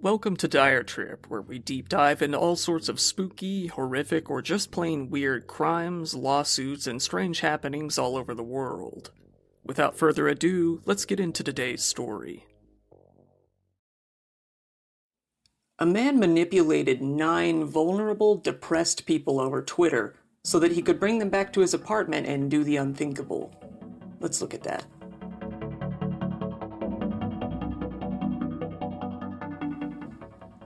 Welcome to Dire Trip, where we deep dive into all sorts of spooky, horrific, or just plain weird crimes, lawsuits, and strange happenings all over the world. Without further ado, let's get into today's story. A man manipulated nine vulnerable, depressed people over Twitter so that he could bring them back to his apartment and do the unthinkable. Let's look at that.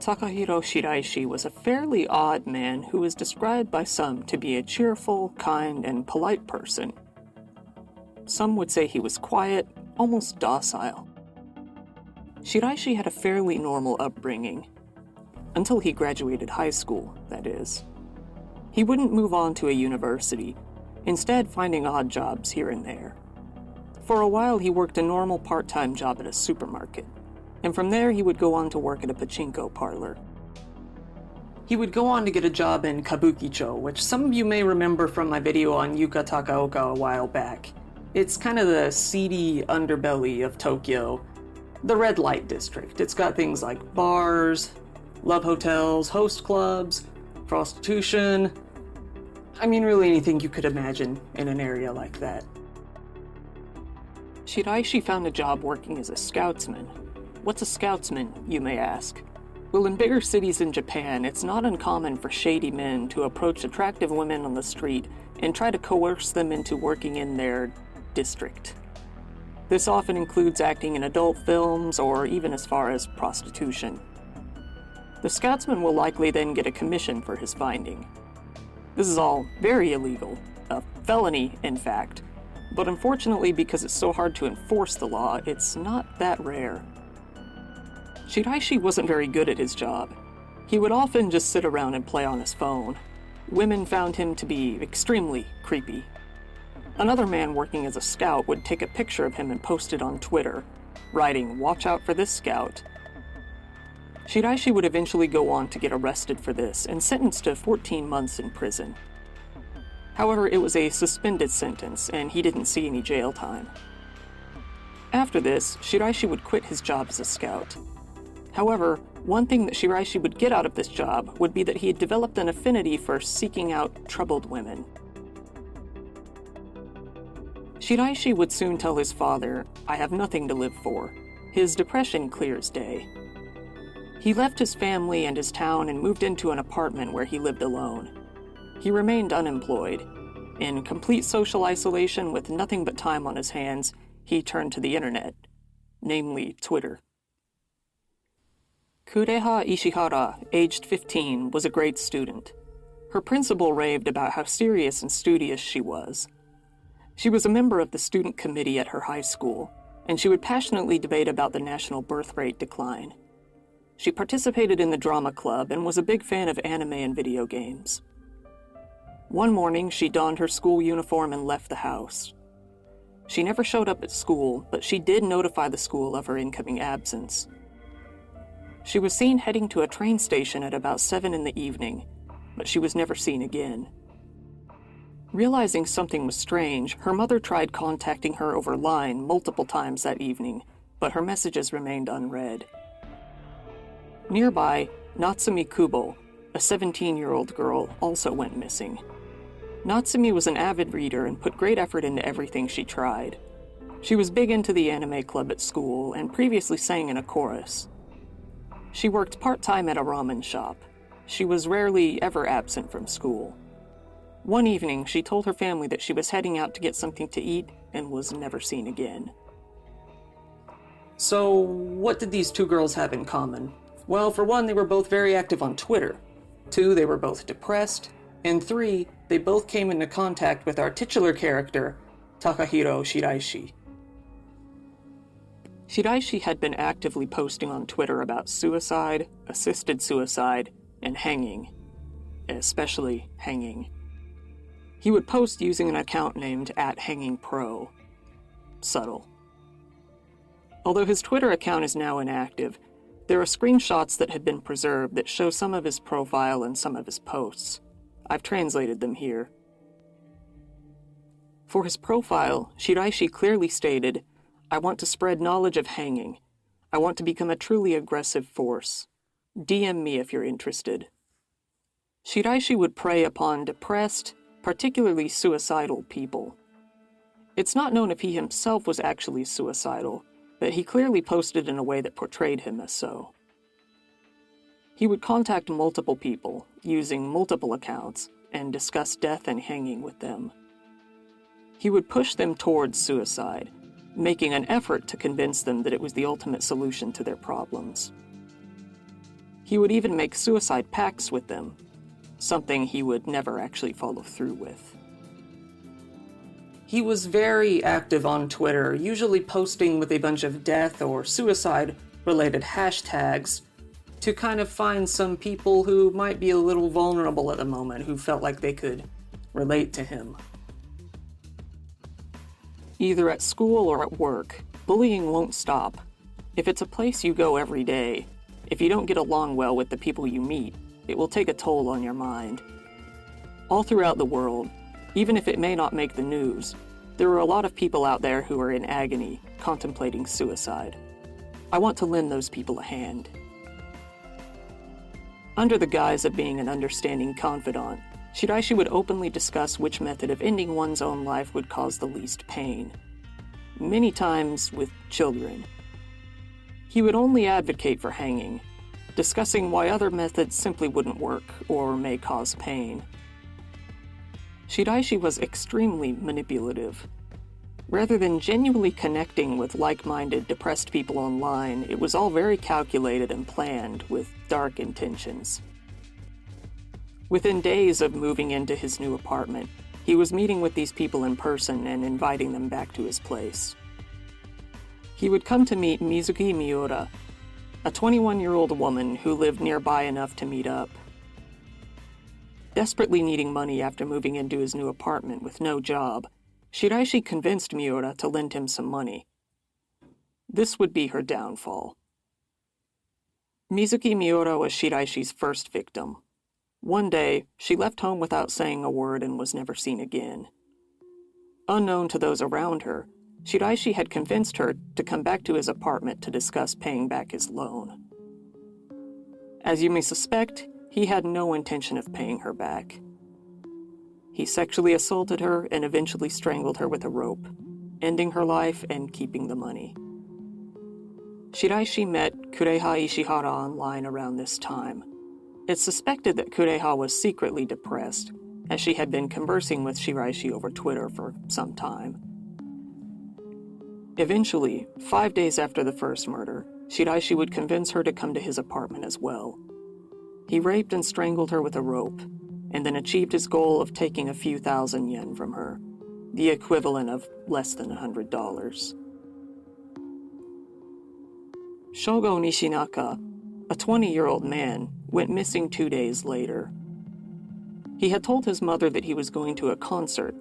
Takahiro Shiraishi was a fairly odd man who was described by some to be a cheerful, kind, and polite person. Some would say he was quiet, almost docile. Shiraishi had a fairly normal upbringing. Until he graduated high school, that is. He wouldn't move on to a university, instead, finding odd jobs here and there. For a while, he worked a normal part time job at a supermarket and from there he would go on to work at a pachinko parlor. He would go on to get a job in Kabukicho, which some of you may remember from my video on Yuka Takaoka a while back. It's kind of the seedy underbelly of Tokyo, the red light district. It's got things like bars, love hotels, host clubs, prostitution. I mean, really anything you could imagine in an area like that. Shiraishi found a job working as a scoutsman, What's a scoutsman, you may ask? Well, in bigger cities in Japan, it's not uncommon for shady men to approach attractive women on the street and try to coerce them into working in their district. This often includes acting in adult films or even as far as prostitution. The scoutsman will likely then get a commission for his finding. This is all very illegal, a felony, in fact, but unfortunately, because it's so hard to enforce the law, it's not that rare. Shiraishi wasn't very good at his job. He would often just sit around and play on his phone. Women found him to be extremely creepy. Another man working as a scout would take a picture of him and post it on Twitter, writing, Watch out for this scout. Shiraishi would eventually go on to get arrested for this and sentenced to 14 months in prison. However, it was a suspended sentence, and he didn't see any jail time. After this, Shiraishi would quit his job as a scout However, one thing that Shiraishi would get out of this job would be that he had developed an affinity for seeking out troubled women. Shiraishi would soon tell his father, I have nothing to live for. His depression clears day. He left his family and his town and moved into an apartment where he lived alone. He remained unemployed. In complete social isolation with nothing but time on his hands, he turned to the internet, namely Twitter. Kureha Ishihara, aged 15, was a great student. Her principal raved about how serious and studious she was. She was a member of the student committee at her high school, and she would passionately debate about the national birth rate decline. She participated in the drama club and was a big fan of anime and video games. One morning, she donned her school uniform and left the house. She never showed up at school, but she did notify the school of her incoming absence. She was seen heading to a train station at about 7 in the evening, but she was never seen again. Realizing something was strange, her mother tried contacting her over line multiple times that evening, but her messages remained unread. Nearby, Natsumi Kubo, a 17 year old girl, also went missing. Natsumi was an avid reader and put great effort into everything she tried. She was big into the anime club at school and previously sang in a chorus. She worked part time at a ramen shop. She was rarely ever absent from school. One evening, she told her family that she was heading out to get something to eat and was never seen again. So, what did these two girls have in common? Well, for one, they were both very active on Twitter. Two, they were both depressed. And three, they both came into contact with our titular character, Takahiro Shiraishi. Shiraishi had been actively posting on Twitter about suicide, assisted suicide, and hanging, especially hanging. He would post using an account named at Hanging Pro. Subtle. Although his Twitter account is now inactive, there are screenshots that have been preserved that show some of his profile and some of his posts. I've translated them here. For his profile, Shiraishi clearly stated I want to spread knowledge of hanging. I want to become a truly aggressive force. DM me if you're interested. Shiraishi would prey upon depressed, particularly suicidal people. It's not known if he himself was actually suicidal, but he clearly posted in a way that portrayed him as so. He would contact multiple people using multiple accounts and discuss death and hanging with them. He would push them towards suicide, making an effort to convince them that it was the ultimate solution to their problems. He would even make suicide pacts with them, something he would never actually follow through with. He was very active on Twitter, usually posting with a bunch of death or suicide related hashtags to kind of find some people who might be a little vulnerable at the moment who felt like they could relate to him. Either at school or at work, bullying won't stop. If it's a place you go every day, if you don't get along well with the people you meet, it will take a toll on your mind. All throughout the world, even if it may not make the news, there are a lot of people out there who are in agony, contemplating suicide. I want to lend those people a hand. Under the guise of being an understanding confidant, Shiraishi would openly discuss which method of ending one's own life would cause the least pain. Many times with children. He would only advocate for hanging, discussing why other methods simply wouldn't work or may cause pain. Shiraishi was extremely manipulative. Rather than genuinely connecting with like minded, depressed people online, it was all very calculated and planned with dark intentions. Within days of moving into his new apartment, he was meeting with these people in person and inviting them back to his place. He would come to meet Mizuki Miura, a 21 year old woman who lived nearby enough to meet up. Desperately needing money after moving into his new apartment with no job, Shiraishi convinced Miura to lend him some money. This would be her downfall. Mizuki Miura was Shiraishi's first victim. One day, she left home without saying a word and was never seen again. Unknown to those around her, Shiraishi had convinced her to come back to his apartment to discuss paying back his loan. As you may suspect, he had no intention of paying her back. He sexually assaulted her and eventually strangled her with a rope, ending her life and keeping the money. Shiraishi met Kureha Ishihara online around this time. It's suspected that Kureha was secretly depressed, as she had been conversing with Shiraishi over Twitter for some time. Eventually, five days after the first murder, Shiraishi would convince her to come to his apartment as well. He raped and strangled her with a rope, and then achieved his goal of taking a few thousand yen from her, the equivalent of less than a hundred dollars. Shogo Nishinaka, a 20 year old man, went missing two days later. He had told his mother that he was going to a concert,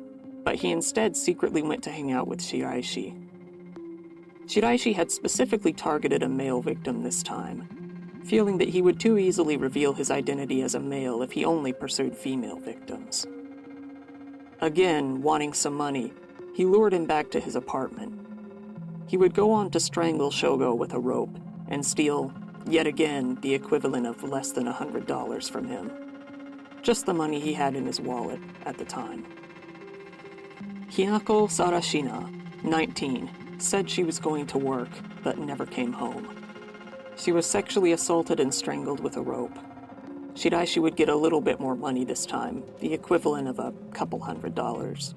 but he instead secretly went to hang out with Shiraishi. Shiraishi had specifically targeted a male victim this time, feeling that he would too easily reveal his identity as a male if he only pursued female victims. Again, wanting some money, he lured him back to his apartment. He would go on to strangle Shogo with a rope and steal, yet again, the equivalent of less than a $100 from him. Just the money he had in his wallet at the time. Hinako Sarashina, 19, said she was going to work but never came home. She was sexually assaulted and strangled with a rope. Shiraishi would get a little bit more money this time, the equivalent of a couple hundred dollars.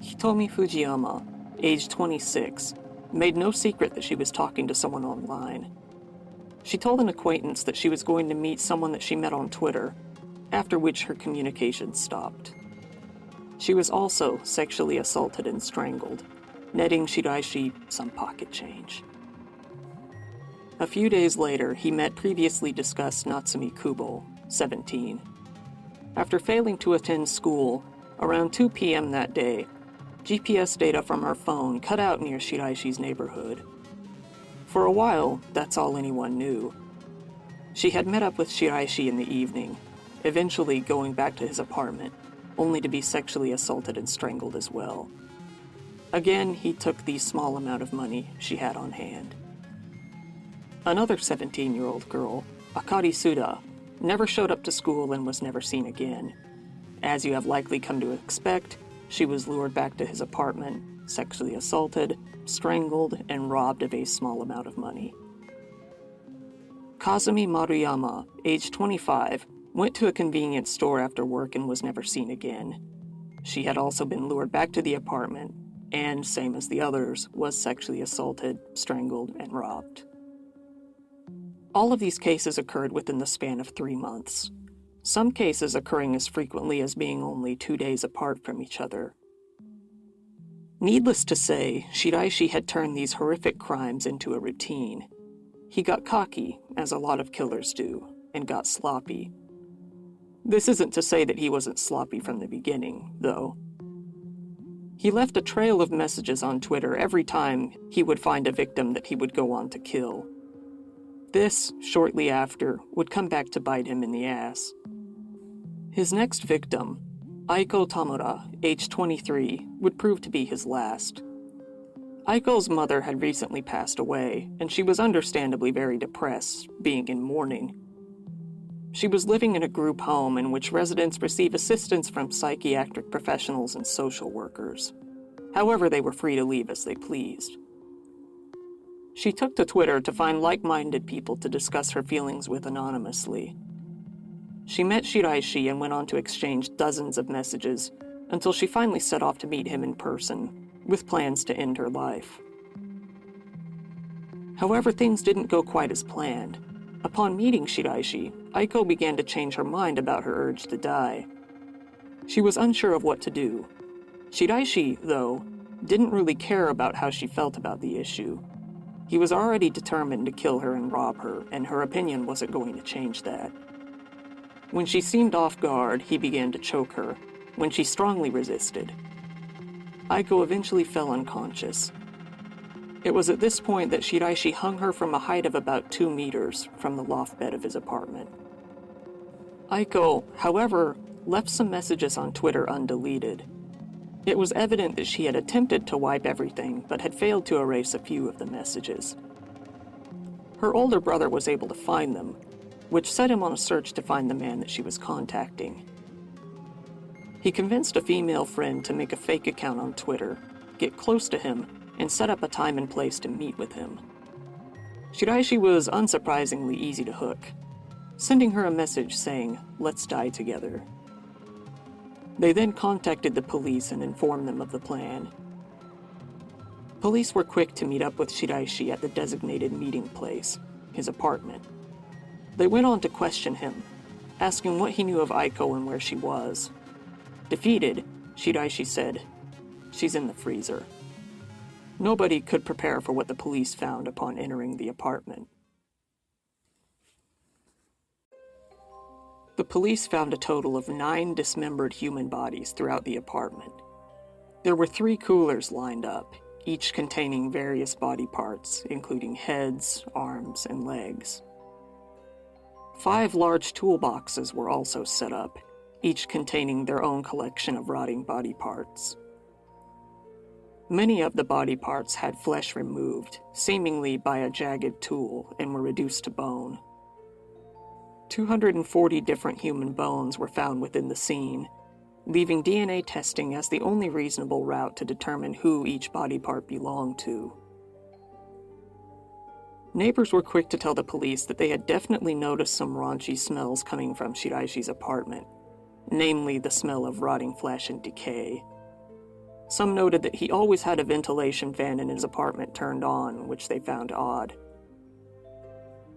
Hitomi Fujiyama, age 26, made no secret that she was talking to someone online. She told an acquaintance that she was going to meet someone that she met on Twitter, after which her communication stopped. She was also sexually assaulted and strangled, netting Shiraishi some pocket change. A few days later, he met previously discussed Natsumi Kubo, 17. After failing to attend school, around 2 p.m. that day, GPS data from her phone cut out near Shiraishi's neighborhood. For a while, that's all anyone knew. She had met up with Shiraishi in the evening, eventually going back to his apartment, only to be sexually assaulted and strangled as well. Again, he took the small amount of money she had on hand. Another 17 year old girl, Akari Suda, never showed up to school and was never seen again. As you have likely come to expect, she was lured back to his apartment, sexually assaulted, strangled, and robbed of a small amount of money. Kazumi Maruyama, age 25, went to a convenience store after work and was never seen again. She had also been lured back to the apartment and, same as the others, was sexually assaulted, strangled, and robbed. All of these cases occurred within the span of three months, some cases occurring as frequently as being only two days apart from each other. Needless to say, Shiraishi had turned these horrific crimes into a routine. He got cocky, as a lot of killers do, and got sloppy. This isn't to say that he wasn't sloppy from the beginning, though. He left a trail of messages on Twitter every time he would find a victim that he would go on to kill. This, shortly after, would come back to bite him in the ass. His next victim, Aiko Tamura, age 23, would prove to be his last. Aiko's mother had recently passed away, and she was understandably very depressed, being in mourning. She was living in a group home in which residents receive assistance from psychiatric professionals and social workers. However, they were free to leave as they pleased. She took to Twitter to find like minded people to discuss her feelings with anonymously. She met Shiraishi and went on to exchange dozens of messages until she finally set off to meet him in person, with plans to end her life. However, things didn't go quite as planned. Upon meeting Shiraishi, Aiko began to change her mind about her urge to die. She was unsure of what to do. Shiraishi, though, didn't really care about how she felt about the issue. He was already determined to kill her and rob her, and her opinion wasn't going to change that. When she seemed off guard, he began to choke her, when she strongly resisted. Aiko eventually fell unconscious, it was at this point that Shiraishi hung her from a height of about two meters from the loft bed of his apartment. Aiko, however, left some messages on Twitter undeleted. It was evident that she had attempted to wipe everything, but had failed to erase a few of the messages. Her older brother was able to find them, which set him on a search to find the man that she was contacting. He convinced a female friend to make a fake account on Twitter, get close to him, and set up a time and place to meet with him. Shiraishi was unsurprisingly easy to hook, sending her a message saying, Let's die together. They then contacted the police and informed them of the plan. Police were quick to meet up with Shiraishi at the designated meeting place, his apartment. They went on to question him, asking what he knew of Aiko and where she was. Defeated, Shiraishi said, She's in the freezer. Nobody could prepare for what the police found upon entering the apartment. The police found a total of nine dismembered human bodies throughout the apartment. There were three coolers lined up, each containing various body parts, including heads, arms, and legs. Five large toolboxes were also set up, each containing their own collection of rotting body parts. Many of the body parts had flesh removed, seemingly by a jagged tool, and were reduced to bone. 240 different human bones were found within the scene, leaving DNA testing as the only reasonable route to determine who each body part belonged to. Neighbors were quick to tell the police that they had definitely noticed some raunchy smells coming from Shiraishi's apartment, namely the smell of rotting flesh and decay. Some noted that he always had a ventilation fan in his apartment turned on, which they found odd.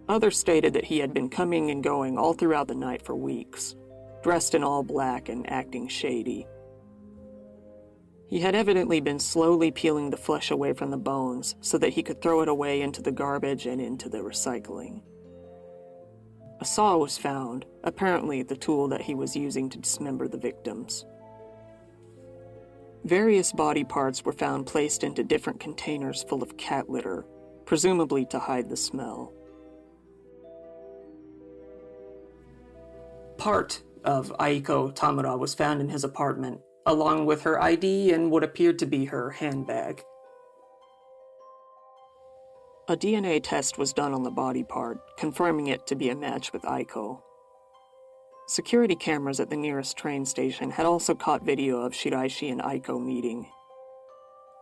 Others stated that he had been coming and going all throughout the night for weeks, dressed in all black and acting shady. He had evidently been slowly peeling the flesh away from the bones so that he could throw it away into the garbage and into the recycling. A saw was found, apparently the tool that he was using to dismember the victims. Various body parts were found placed into different containers full of cat litter, presumably to hide the smell. Part of Aiko Tamura was found in his apartment, along with her ID and what appeared to be her handbag. A DNA test was done on the body part, confirming it to be a match with Aiko. Security cameras at the nearest train station had also caught video of Shiraishi and Aiko meeting.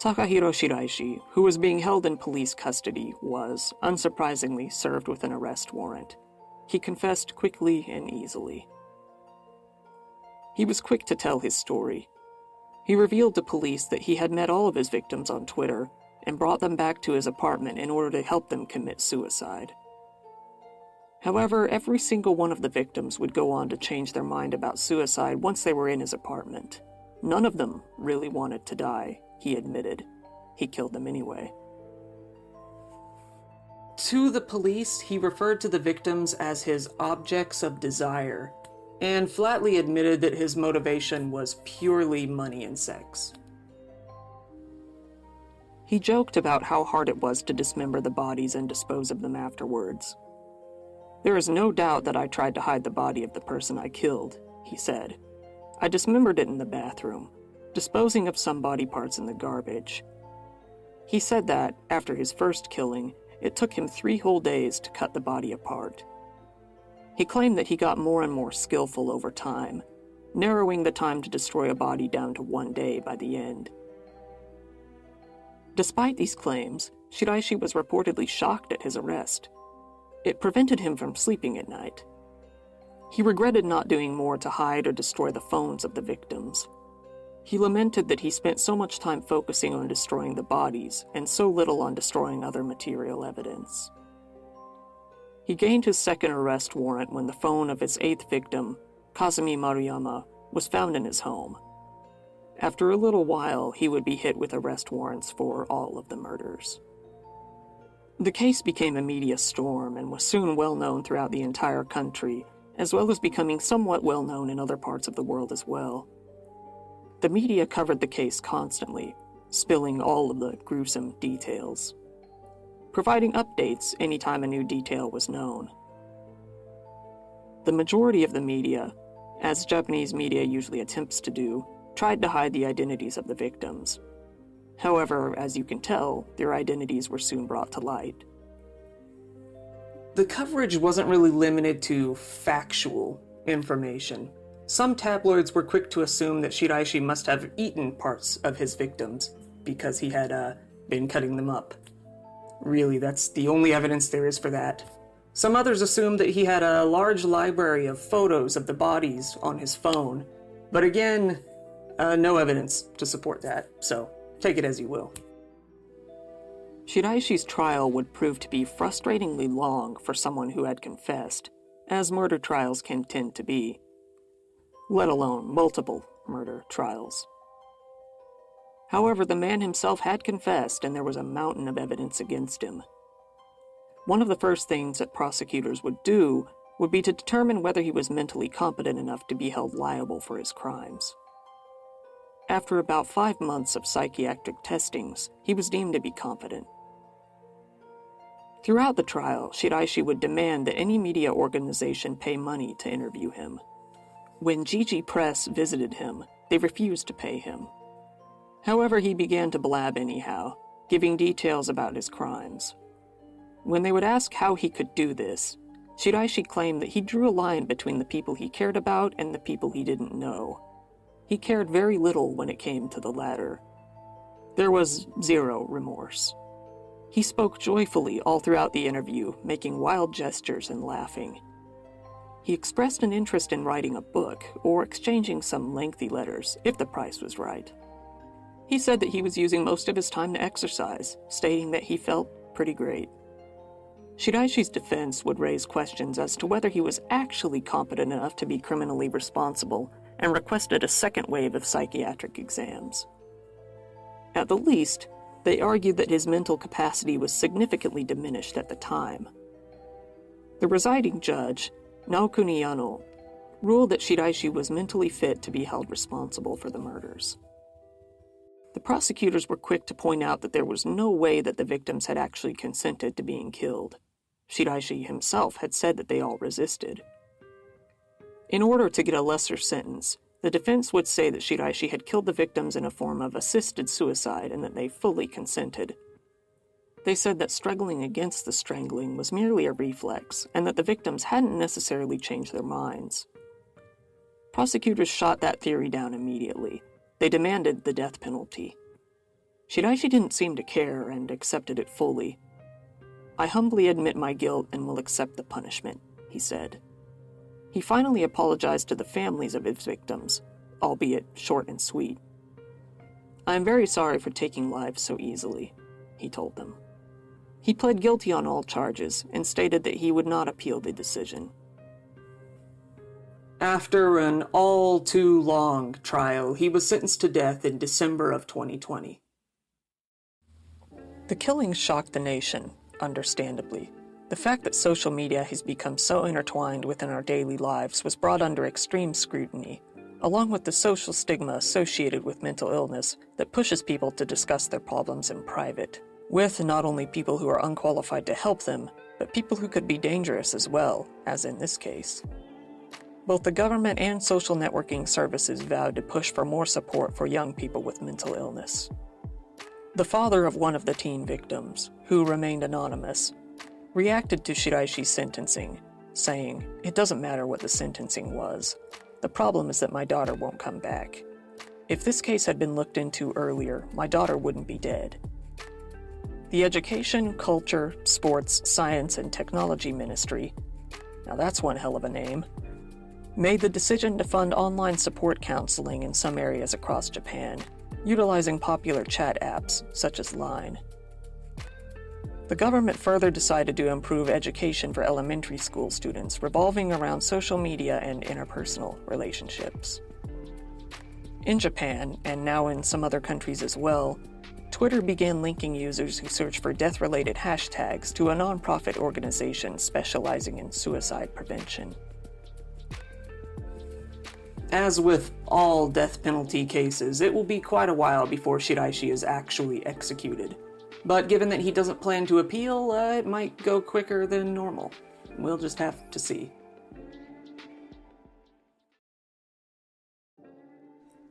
Takahiro Shiraishi, who was being held in police custody, was, unsurprisingly, served with an arrest warrant. He confessed quickly and easily. He was quick to tell his story. He revealed to police that he had met all of his victims on Twitter and brought them back to his apartment in order to help them commit suicide. However, every single one of the victims would go on to change their mind about suicide once they were in his apartment. None of them really wanted to die, he admitted. He killed them anyway. To the police, he referred to the victims as his objects of desire, and flatly admitted that his motivation was purely money and sex. He joked about how hard it was to dismember the bodies and dispose of them afterwards. There is no doubt that I tried to hide the body of the person I killed, he said. I dismembered it in the bathroom, disposing of some body parts in the garbage. He said that, after his first killing, it took him three whole days to cut the body apart. He claimed that he got more and more skillful over time, narrowing the time to destroy a body down to one day by the end. Despite these claims, Shiraishi was reportedly shocked at his arrest. It prevented him from sleeping at night. He regretted not doing more to hide or destroy the phones of the victims. He lamented that he spent so much time focusing on destroying the bodies and so little on destroying other material evidence. He gained his second arrest warrant when the phone of his eighth victim, Kazumi Maruyama, was found in his home. After a little while, he would be hit with arrest warrants for all of the murders. The case became a media storm and was soon well known throughout the entire country, as well as becoming somewhat well known in other parts of the world as well. The media covered the case constantly, spilling all of the gruesome details, providing updates anytime a new detail was known. The majority of the media, as Japanese media usually attempts to do, tried to hide the identities of the victims. However, as you can tell, their identities were soon brought to light. The coverage wasn't really limited to factual information. Some tabloids were quick to assume that Shiraishi must have eaten parts of his victims because he had uh, been cutting them up. Really, that's the only evidence there is for that. Some others assumed that he had a large library of photos of the bodies on his phone, but again, uh, no evidence to support that, so take it as you will. Shiraishi's trial would prove to be frustratingly long for someone who had confessed, as murder trials can tend to be, let alone multiple murder trials. However, the man himself had confessed, and there was a mountain of evidence against him. One of the first things that prosecutors would do would be to determine whether he was mentally competent enough to be held liable for his crimes. After about five months of psychiatric testings, he was deemed to be competent. Throughout the trial, Shiraishi would demand that any media organization pay money to interview him. When Jiji Press visited him, they refused to pay him. However, he began to blab anyhow, giving details about his crimes. When they would ask how he could do this, Shiraishi claimed that he drew a line between the people he cared about and the people he didn't know he cared very little when it came to the latter. There was zero remorse. He spoke joyfully all throughout the interview, making wild gestures and laughing. He expressed an interest in writing a book or exchanging some lengthy letters if the price was right. He said that he was using most of his time to exercise, stating that he felt pretty great. Shiraishi's defense would raise questions as to whether he was actually competent enough to be criminally responsible and requested a second wave of psychiatric exams. At the least, they argued that his mental capacity was significantly diminished at the time. The residing judge, Naokuni Yano, ruled that Shiraishi was mentally fit to be held responsible for the murders. The prosecutors were quick to point out that there was no way that the victims had actually consented to being killed. Shiraishi himself had said that they all resisted. In order to get a lesser sentence, the defense would say that Shiraishi had killed the victims in a form of assisted suicide and that they fully consented. They said that struggling against the strangling was merely a reflex and that the victims hadn't necessarily changed their minds. Prosecutors shot that theory down immediately. They demanded the death penalty. Shiraishi didn't seem to care and accepted it fully. I humbly admit my guilt and will accept the punishment, he said. He finally apologized to the families of his victims, albeit short and sweet. I am very sorry for taking lives so easily, he told them. He pled guilty on all charges and stated that he would not appeal the decision. After an all too long trial, he was sentenced to death in December of 2020. The killings shocked the nation, understandably. The fact that social media has become so intertwined within our daily lives was brought under extreme scrutiny, along with the social stigma associated with mental illness that pushes people to discuss their problems in private, with not only people who are unqualified to help them, but people who could be dangerous as well, as in this case. Both the government and social networking services vowed to push for more support for young people with mental illness. The father of one of the teen victims, who remained anonymous, reacted to Shiraishi's sentencing, saying, It doesn't matter what the sentencing was. The problem is that my daughter won't come back. If this case had been looked into earlier, my daughter wouldn't be dead. The Education, Culture, Sports, Science, and Technology Ministry now that's one hell of a name made the decision to fund online support counseling in some areas across Japan, utilizing popular chat apps such as Line. The government further decided to improve education for elementary school students, revolving around social media and interpersonal relationships. In Japan, and now in some other countries as well, Twitter began linking users who search for death related hashtags to a nonprofit organization specializing in suicide prevention. As with all death penalty cases, it will be quite a while before Shiraishi is actually executed. But given that he doesn't plan to appeal, uh, it might go quicker than normal. We'll just have to see.